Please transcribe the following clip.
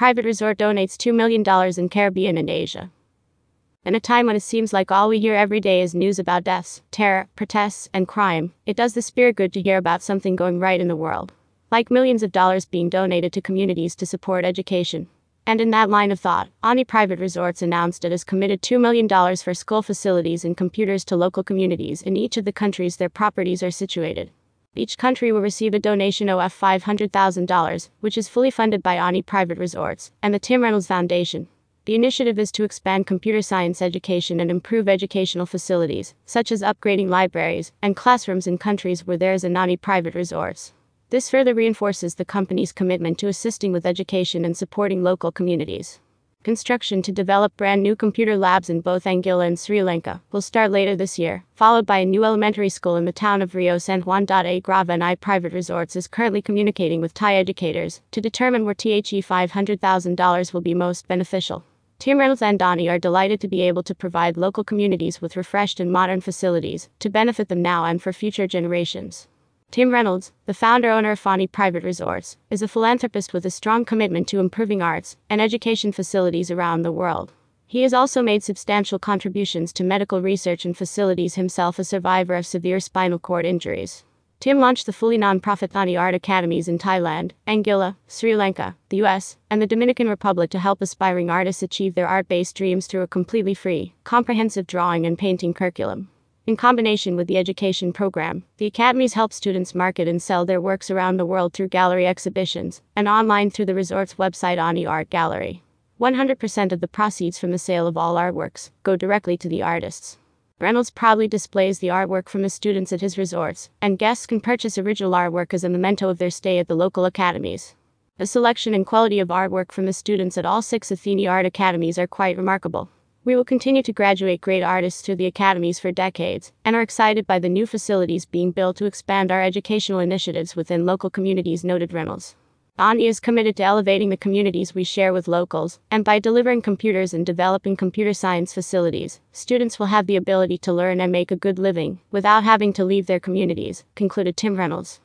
private resort donates $2 million in Caribbean and Asia. In a time when it seems like all we hear every day is news about deaths, terror, protests, and crime, it does the spirit good to hear about something going right in the world. Like millions of dollars being donated to communities to support education. And in that line of thought, Ani Private Resorts announced it has committed $2 million for school facilities and computers to local communities in each of the countries their properties are situated. Each country will receive a donation of $500,000, which is fully funded by Ani Private Resorts and the Tim Reynolds Foundation. The initiative is to expand computer science education and improve educational facilities, such as upgrading libraries and classrooms in countries where there is an Ani Private Resorts. This further reinforces the company's commitment to assisting with education and supporting local communities. Construction to develop brand new computer labs in both Anguilla and Sri Lanka will start later this year, followed by a new elementary school in the town of Rio San Juan. A Grava and I Private Resorts is currently communicating with Thai educators to determine where THE $500,000 will be most beneficial. Tim Reynolds and Donnie are delighted to be able to provide local communities with refreshed and modern facilities to benefit them now and for future generations. Tim Reynolds, the founder owner of Ani Private Resorts, is a philanthropist with a strong commitment to improving arts and education facilities around the world. He has also made substantial contributions to medical research and facilities, himself a survivor of severe spinal cord injuries. Tim launched the fully non-profit Ani Art Academies in Thailand, Anguilla, Sri Lanka, the US, and the Dominican Republic to help aspiring artists achieve their art-based dreams through a completely free, comprehensive drawing and painting curriculum. In combination with the education program, the academies help students market and sell their works around the world through gallery exhibitions and online through the resort's website Ani Art Gallery. 100% of the proceeds from the sale of all artworks go directly to the artists. Reynolds proudly displays the artwork from his students at his resorts, and guests can purchase original artwork as a memento of their stay at the local academies. The selection and quality of artwork from the students at all six Ani Art Academies are quite remarkable. We will continue to graduate great artists through the academies for decades and are excited by the new facilities being built to expand our educational initiatives within local communities, noted Reynolds. Ani is committed to elevating the communities we share with locals, and by delivering computers and developing computer science facilities, students will have the ability to learn and make a good living without having to leave their communities, concluded Tim Reynolds.